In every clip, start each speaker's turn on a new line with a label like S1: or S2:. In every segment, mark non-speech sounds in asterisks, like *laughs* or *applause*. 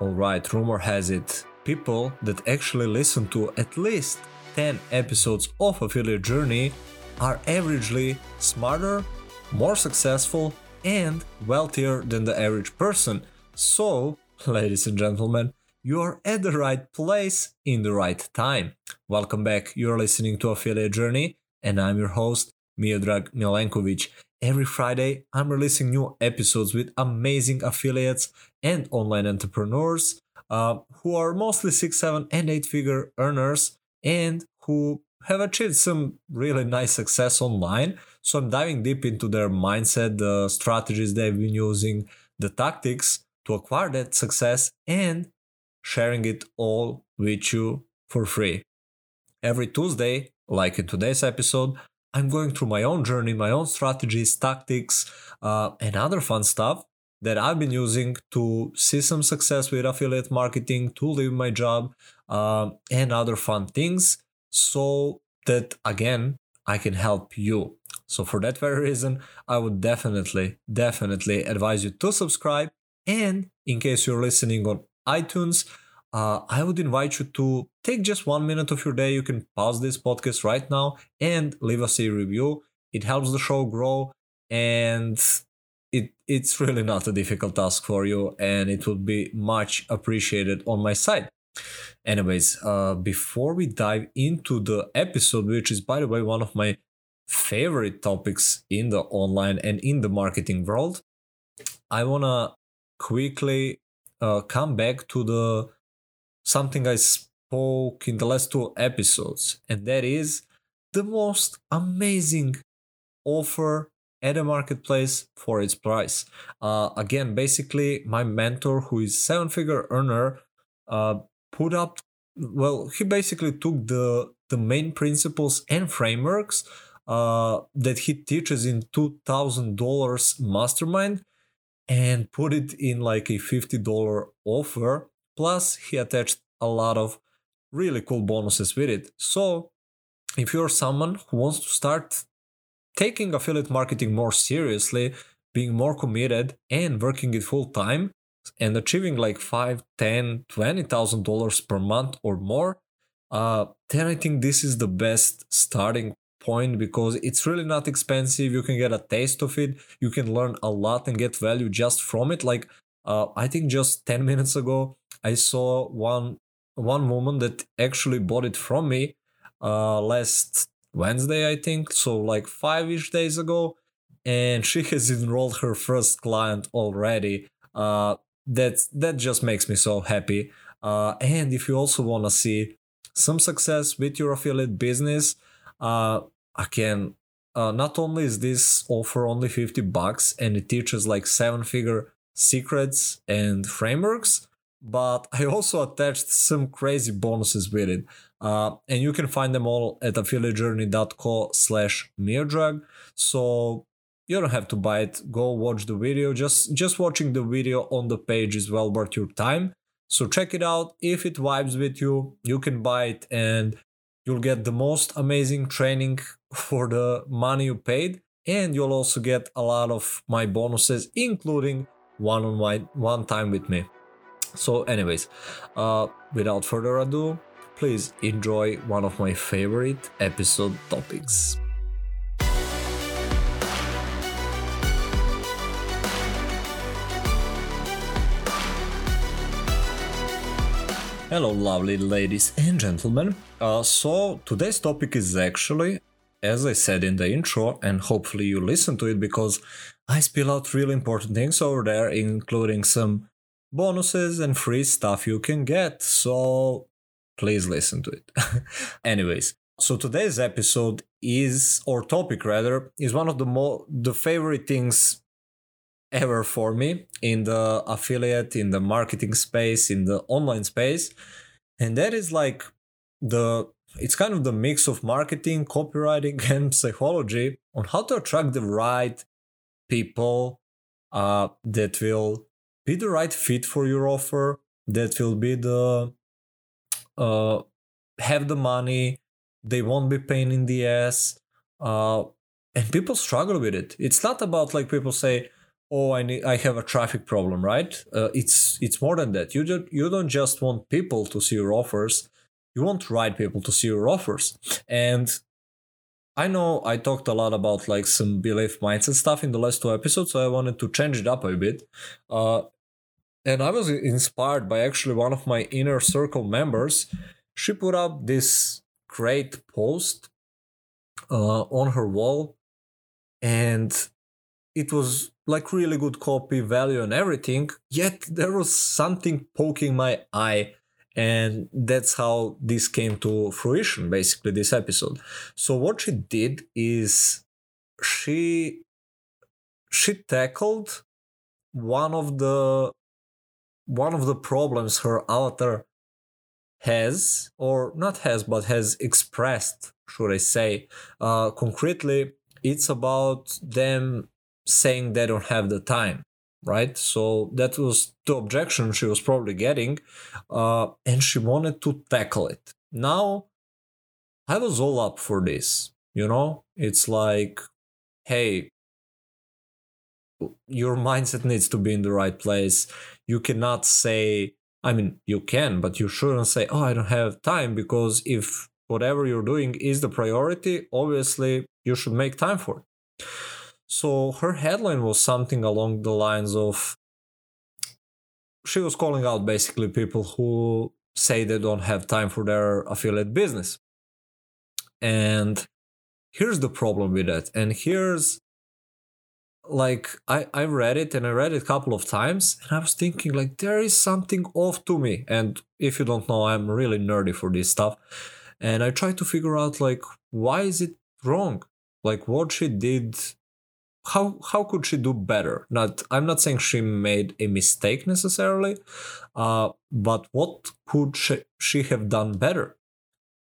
S1: Alright, rumor has it, people that actually listen to at least 10 episodes of Affiliate Journey are averagely smarter, more successful, and wealthier than the average person. So, *laughs* ladies and gentlemen, you are at the right place in the right time. Welcome back. You're listening to Affiliate Journey, and I'm your host, Miodrag Milenkovic. Every Friday, I'm releasing new episodes with amazing affiliates and online entrepreneurs uh, who are mostly six, seven, and eight figure earners and who have achieved some really nice success online. So I'm diving deep into their mindset, the strategies they've been using, the tactics to acquire that success, and sharing it all with you for free. Every Tuesday, like in today's episode, I'm going through my own journey, my own strategies, tactics, uh, and other fun stuff that I've been using to see some success with affiliate marketing, to leave my job, uh, and other fun things, so that again, I can help you. So, for that very reason, I would definitely, definitely advise you to subscribe. And in case you're listening on iTunes, uh, I would invite you to take just one minute of your day. You can pause this podcast right now and leave us a review. It helps the show grow and it, it's *laughs* really not a difficult task for you and it would be much appreciated on my side. Anyways, uh, before we dive into the episode, which is, by the way, one of my favorite topics in the online and in the marketing world, I want to quickly uh, come back to the something I spoke in the last two episodes, and that is the most amazing offer at a marketplace for its price. Uh, again, basically, my mentor, who is seven figure earner, uh, put up. Well, he basically took the the main principles and frameworks uh, that he teaches in two thousand dollars mastermind and put it in like a fifty dollar offer Plus, he attached a lot of really cool bonuses with it. So, if you're someone who wants to start taking affiliate marketing more seriously, being more committed and working it full time and achieving like five, ten, twenty thousand dollars per month or more, uh, then I think this is the best starting point because it's really not expensive. You can get a taste of it. You can learn a lot and get value just from it. Like uh, I think just 10 *laughs* minutes ago, I saw one one woman that actually bought it from me uh, last Wednesday, I think, so like five ish days ago, and she *laughs* has enrolled her first client already. Uh, that that just makes me so happy. Uh, and if you also want to see some success with your affiliate business, uh, again, uh, not only is this offer only 50 bucks and it teaches like seven figure secrets and frameworks, but *laughs* I also attached some crazy bonuses with it. Uh, and you can find them all at affiliatejourney.co slash Miodrag. So you don't have to buy it. Go watch the video. Just just watching the video on the page is well worth your time. So check it out. If it vibes with you, you can buy it and you'll get the most amazing training *laughs* for the money you paid. And you'll also get a lot of my bonuses, including one on one time with me. So, anyways, uh, without further ado, please enjoy one of my favorite episode topics. Hello, lovely ladies and gentlemen. Uh, so, today's topic is actually, as I said in the intro, and hopefully you listen to it because I spill out really important things over there, including some bonuses and free stuff you can get. So please listen to it. *laughs* Anyways, so today's episode is, or topic rather, is one of the more the favorite things ever for me in the affiliate, in the marketing space, in the online space, and that is like the it's kind of the mix of marketing, copywriting, *laughs* and psychology on how to attract the right people uh, that will be the right fit for your offer that will be the uh, have the money they won't be pain in the ass uh, and people struggle with it. It's not about like people say oh i need i have a traffic problem right? Uh, it's it's more than that. You don't you don't just want people to see your offers you want right people to see your offers. And i know i talked a lot about like some belief mindset stuff in the last two episodes so i wanted to change it up a bit. Uh, and i was inspired by actually one of my inner circle members. She put up this great post uh, on her wall. And it was like really good copy value and everything. Yet there was something poking my eye and that's how this came to fruition basically this episode. So what she did is she she tackled one of the one of the problems her author has or not has but has expressed should i say uh, concretely it's about them saying they don't have the time right? So that was the objection she was probably getting uh, and she wanted to tackle it. Now i was all up for this you know? It's like hey your mindset needs to be in the right place you cannot say i mean you can but you shouldn't say oh i don't have time because if whatever you're doing is the priority obviously you should make time for it. So her headline was something along the lines of she was calling out basically people who say they don't have time for their affiliate business. And here's the problem with that. And here's like I, I read it and I read it a couple of times and I was thinking like there is something off to me. And if you don't know, I'm really nerdy for this stuff. And I tried to figure out like why is it wrong? like what she did how how could she do better not i'm not saying she made a mistake necessarily uh, but what could she, she have done better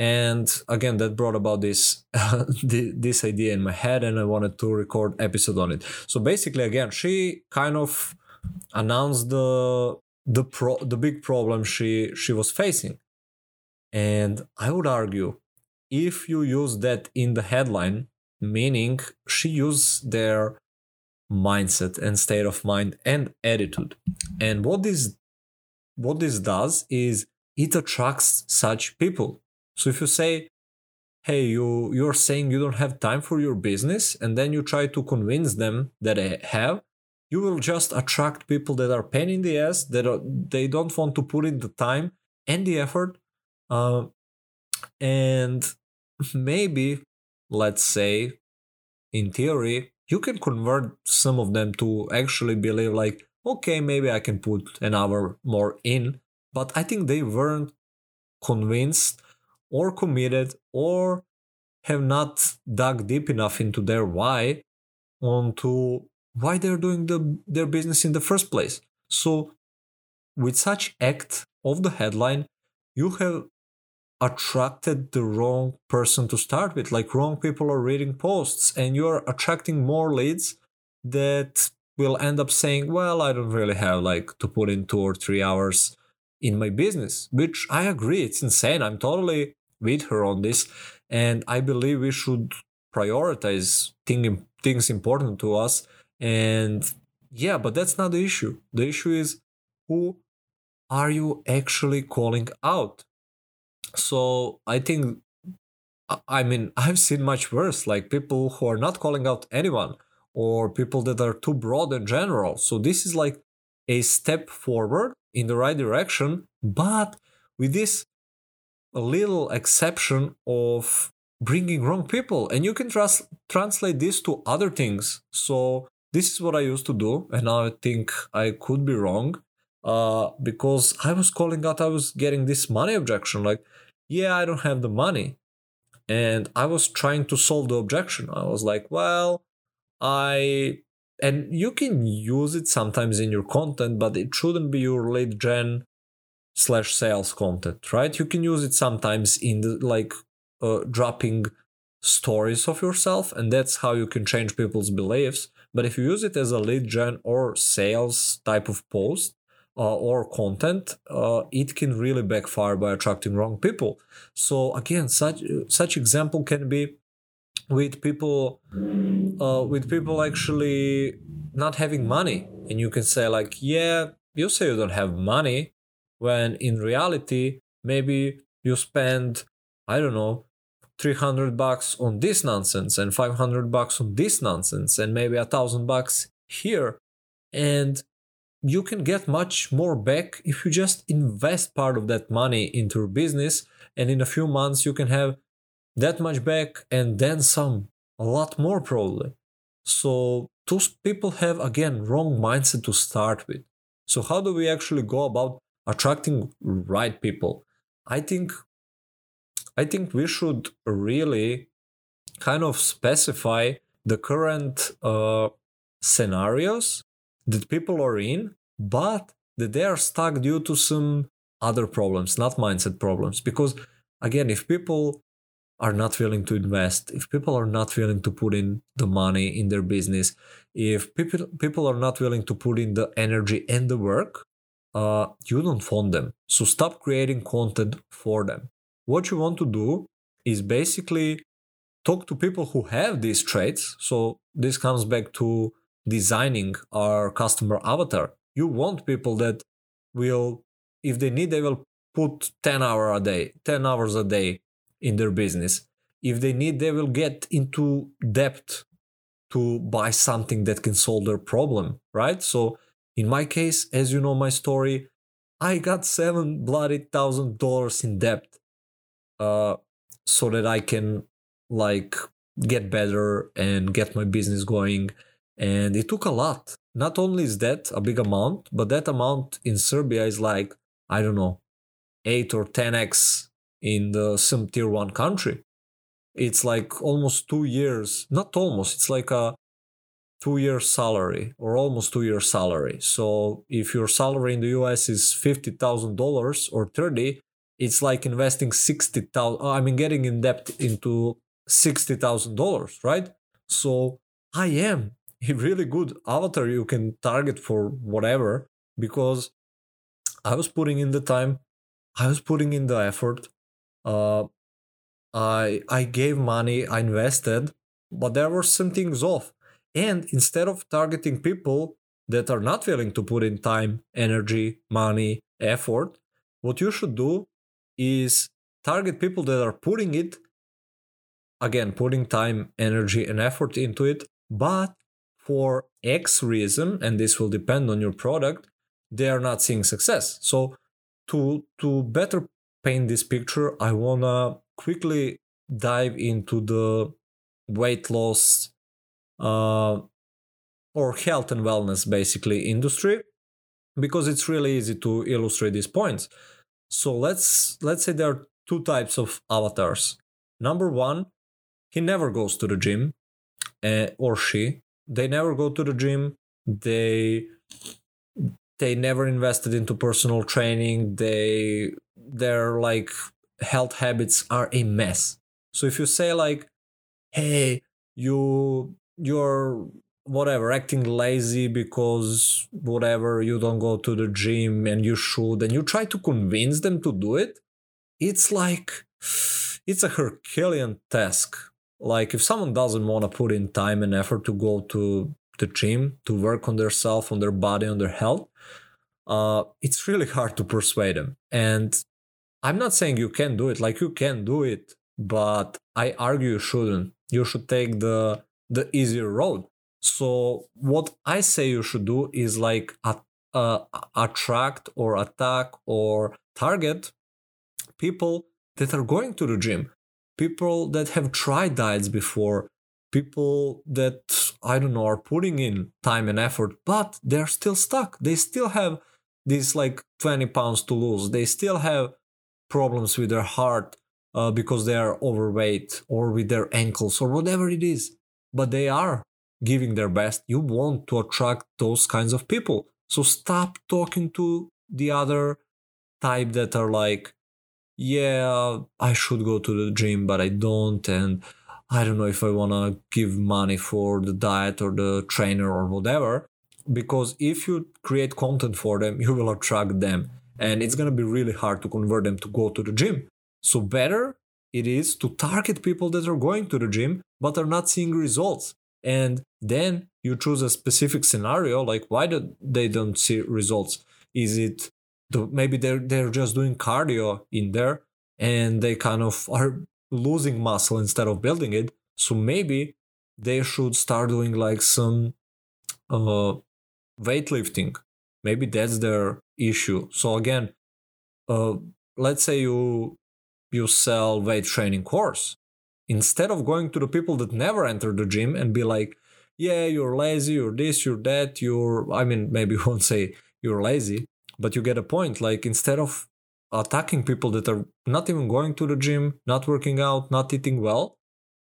S1: and again that brought about this *laughs* uh, this idea in my head and i wanted to record episode on it. So basically again she kind of announced the the pro the big problem she she was facing. And i would argue if you use that in the headline meaning she used their mindset and state of mind and attitude. And what this what this does is it attracts such people so if you say hey you you're saying you don't have time for your business and then you try to convince them that they have you will just attract people that are pain in the ass that are, they don't want to put in the time and the effort uh, and maybe let's say, in theory, you can convert some of them to actually believe, like, okay, maybe I can put an hour more in. But I think they weren't convinced or committed or have not dug deep enough into their why onto why they're doing the, their business in the first place. So, with such act of the headline, you have attracted the wrong person to start with. Like wrong people are reading posts, and you're attracting more leads that will end up saying, Well, I don't really have like to put in two or three hours in my business, which I agree, it's insane. I'm totally with her on this. And I believe we should prioritize thing, things important to us. And yeah, but that's not the issue. The issue is who are you actually calling out? So I think, I mean, *laughs* I've seen much worse, like people who are not calling out anyone or people that are too broad in general. So this is like a step forward in the right direction, but with this a little exception of bringing wrong people and you can trans- translate this to other things so this is what i used to do and now i think i could be wrong uh, because I was calling out, I was getting this money objection like, yeah, I don't have the money. And I was trying to solve the objection. I was like, well, I. And you can use it sometimes in your content, but it shouldn't be your lead gen slash sales content, right? You can use it sometimes in the like uh, dropping stories of yourself, and that's how you can change people's beliefs. But if you use it as a lead gen or sales type of post, uh, or content, uh, it can really backfire by attracting wrong people. So again, such such example can be with people uh, with people actually not having money and you can say like yeah you say you don't have money when in reality maybe you spend i don't know 300 bucks on this nonsense and 500 bucks on this nonsense and maybe a thousand bucks here. And you can get much more back if you just invest part of that money into your business. And in a few months you can have that much back and then some a lot more probably. So those people have again wrong mindset to start with. So how do we actually go about attracting right people. I think i think we should really kind of specify the current uh, scenarios that people are in but that they are stuck due to some other problems not mindset problems. Because again if people are not willing to invest, if people are not willing to put in the money in their business, if people people are not willing to put in the energy and the work, uh, you don't want them. So stop creating content for them. What you want to do is basically talk to people who have these traits. So this comes back to designing our customer avatar. You want people that will, if they need, they will put 10 hour a day, 10 hours a day in their business. If they need, they will get into debt to buy something that can solve their problem, right? So in my case, as you know my story, I got seven bloody thousand dollars in debt uh, so that I can like get better and get my business going. And it took a lot. Not only is that a big amount, but that amount in Serbia is like, I don't know, eight or 10x in the some tier one country. It's like almost two years, not almost, it's like a two year salary or almost two year salary. So if your salary in the US is $50,000 or 30, it's like investing 60,000, I mean, getting in debt into $60,000, right? So I am *laughs* a really good avatar you can target for whatever because I was putting in the time, I was putting in the effort, uh, I I gave money, I invested, but there were some things off. And instead of targeting people that are not willing to put in time, energy, money, effort, what you should do is target people that are putting it again, putting time, energy, and effort into it, but for X reason, and this will depend on your product, they are not seeing success. So to to better paint this picture, I wanna quickly dive into the weight loss uh, or health and wellness basically industry because it's really easy to illustrate these points. So let's let's say there are two types of avatars. Number one, he never goes to the gym, uh, or she. They never go to the gym. They they never invested into personal training. They their like health habits are a mess. So if you say like, hey, you you're whatever acting lazy because whatever you don't go to the gym and you should and you try to convince them to do it it's like it's a herculean task like if someone doesn't want to put in time and effort to go to the gym to work on their self on their body on their health uh, it's really hard to persuade them and I'm not saying you can do it, like you can do it, but I argue you shouldn't. You should take the the easier road. So what I say you should do is like attract or attack or target people that are going to the gym, people that have tried diets before, people that I don't know are putting in time and effort, but they're still stuck. They still have these like 20 pounds to lose. They still have problems with their heart uh, because they are overweight or with their ankles or whatever it is. But they are giving their best. You want to attract those kinds of people. So stop talking to the other type that are like, yeah, I should go to the gym, but I don't. And I don't know if I want to give money for the diet or the trainer or whatever. Because if you create content for them, you will attract them and it's going to be really hard to convert them to go to the gym so better it is to target people that are going to the gym but are not seeing results. And then you choose a specific scenario like why do they don't see results? Is it the, maybe they're they're just doing cardio in there and they kind of are losing muscle instead of building it. So maybe they should start doing like some uh, weightlifting. Maybe that's their issue. So again, uh, let's say you you sell weight training course. Instead of going to the people that never enter the gym and be like yeah you're lazy you're this you're that you're i mean *laughs* maybe you won't say you're lazy but you get a point. Like instead of attacking people that are not even going to the gym not working out not eating well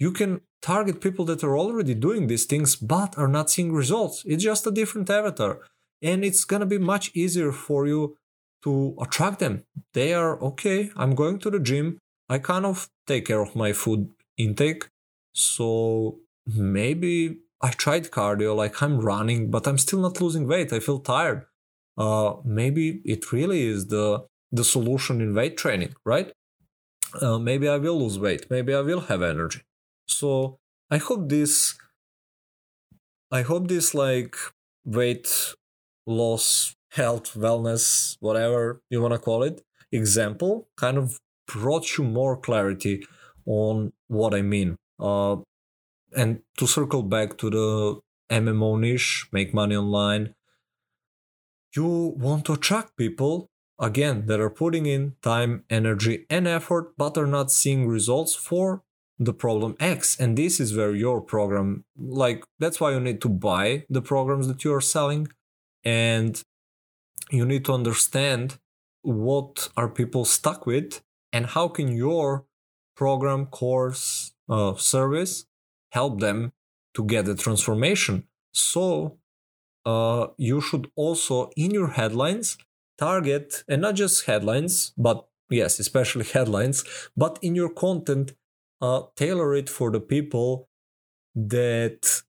S1: you can target people that are already doing these things but are not seeing results. It's just a different avatar and it's going to be much easier for you to attract them. They are okay, I'm going to the gym. I kind of take care of my food intake. So maybe I tried cardio, like I'm running, but I'm still not losing weight. I feel tired. Uh, maybe it really is the the solution in weight training, right? Uh, maybe I will lose weight. Maybe I will have energy. So I hope this. I hope this like weight loss health, wellness, whatever you want to call it, example kind of brought you more clarity on what I mean. Uh, and to circle back to the MMO niche, make money online, you want to attract people again that are putting in time, energy, and effort, but are not seeing results for the problem X. And this is where your program, like, that's why you need to buy the programs that you are selling. And you need to understand what are people stuck with and how can your program course uh, service help them to get the transformation. So uh, you should also in your headlines target and not just headlines but yes especially *laughs* headlines but in your content uh, tailor it for the people that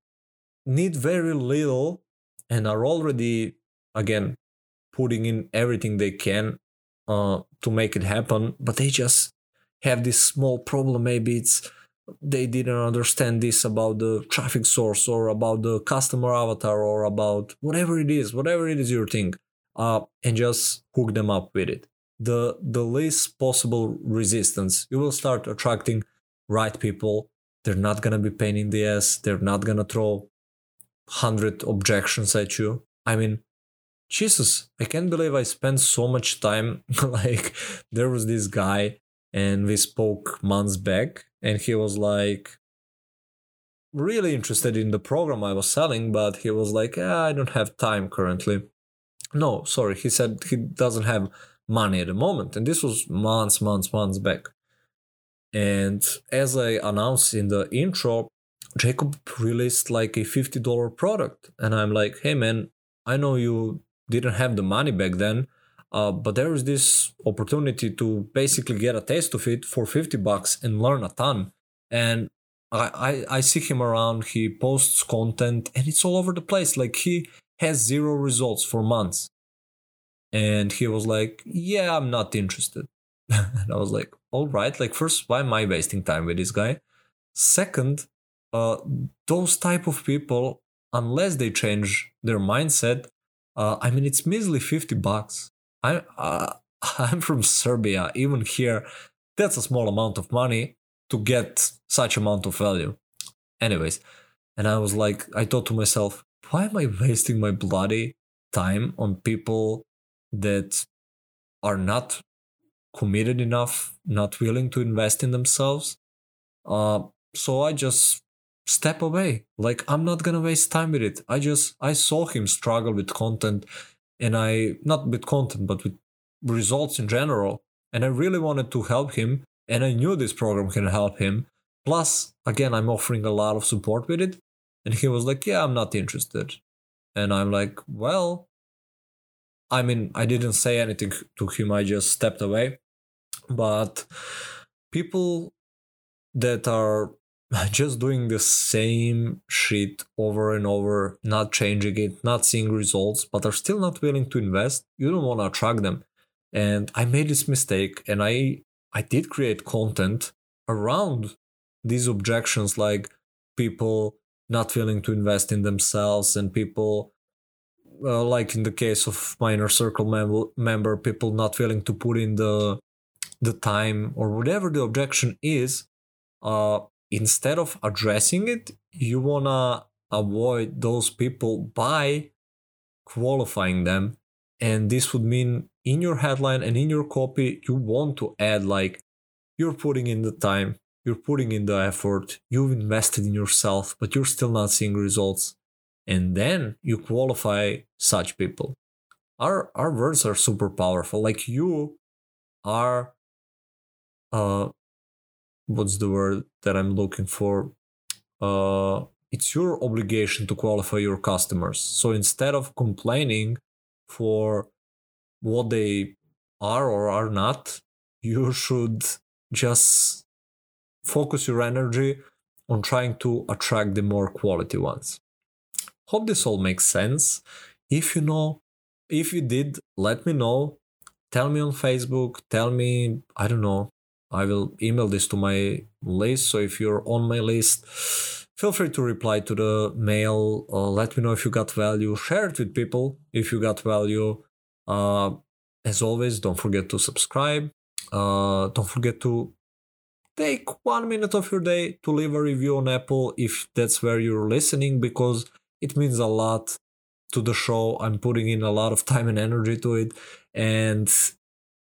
S1: need very little and are already again putting in everything they can uh, to make it happen, but they just have this small problem. Maybe it's they didn't understand this about the traffic source or about the customer avatar or about whatever it is, whatever it is your thing, uh, and just hook them up with it. The the least possible resistance, you will start attracting right people. They're not gonna be pain in the ass. They're not gonna throw hundred objections at you. I mean, Jesus, I can't believe I spent so much time. *laughs* like, there was this guy, and we spoke months back, and he was like, really interested in the program I was selling, but he was like, ah, I don't have time currently. No, sorry, he said he doesn't have money at the moment. And this was months, months, months back. And as I announced in the intro, Jacob released like a $50 product. And I'm like, hey man, I know you didn't have the money back then. Uh, but there was this opportunity to basically get a taste of it for 50 bucks and learn a ton. And I, I, I see him around, he posts content and it's all over the place. Like he has zero results for months. And he was like, Yeah, I'm not interested. *laughs* and I was like, All right, like, first, why am I wasting time with this guy? Second, uh, those type of people, unless they change their mindset, uh, I mean, it's measly 50 bucks. I, uh, *laughs* I'm from Serbia. Even here, that's a small amount of money to get such amount of value. Anyways, and I was like, I thought to myself, why am I wasting my bloody time on people that are not committed enough, not willing to invest in themselves? Uh, so I just step away. Like I'm not gonna waste time with it. I just I saw him struggle with content and I not with content but with results in general. And I really wanted to help him and I knew this program can help him. Plus, again, I'm offering a lot of support with it. And he was like, Yeah, I'm not interested. And I'm like, Well, I mean, I didn't say anything to him, I just stepped away. But people that are *laughs* just doing the same shit over and over, not changing it, not seeing results, but are still not willing to invest, you don't want to attract them. And I made this mistake and I I did create content around these objections like people not willing to invest in themselves and people uh, like in the case of minor circle mem- member people not willing to put in the the time or whatever the objection is uh instead of addressing it you wanna avoid those people by qualifying them. And this would mean in your headline and in your copy you want to add like you're putting in the time you're putting in the effort you've invested in yourself but you're still not seeing results. And then you qualify such people. Our our words are super powerful. Like you are uh what's the word that i'm looking for? Uh it's your obligation to qualify your customers. So instead of complaining for what they are or are not you *laughs* should just focus your energy on trying to attract the more quality ones. Hope this all makes sense. If you know if you did let me know. Tell me on facebook. Tell me i don't know I will email this to my list. So if you're on my list, feel free to reply to the mail. Uh, let me know if you got value. Share it with people if you got value. Uh, as always, don't forget to subscribe. Uh, don't forget to take one minute of your day to leave a review on Apple if that's where you're listening because it means a lot to the show. I'm putting in a lot of time and energy to it. And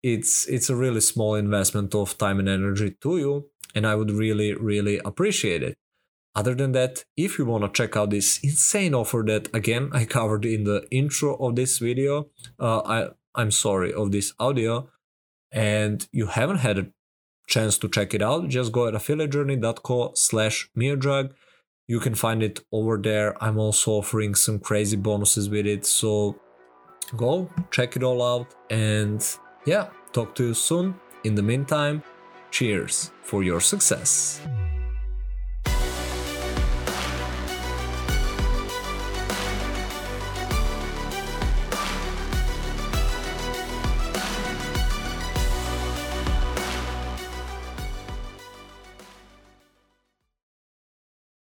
S1: it's it's a really small investment of time and energy to you and i would really really appreciate it. Other than that if you want to check out this insane offer that again i *laughs* covered in the intro of this video uh, i i'm sorry of this audio and you haven't had a chance to check it out just go at affiliatejourney.co slash miodrag you can find it over there. I'm also offering some crazy bonuses with it so go check it all out and yeah, talk to you soon. In the meantime, cheers for your success.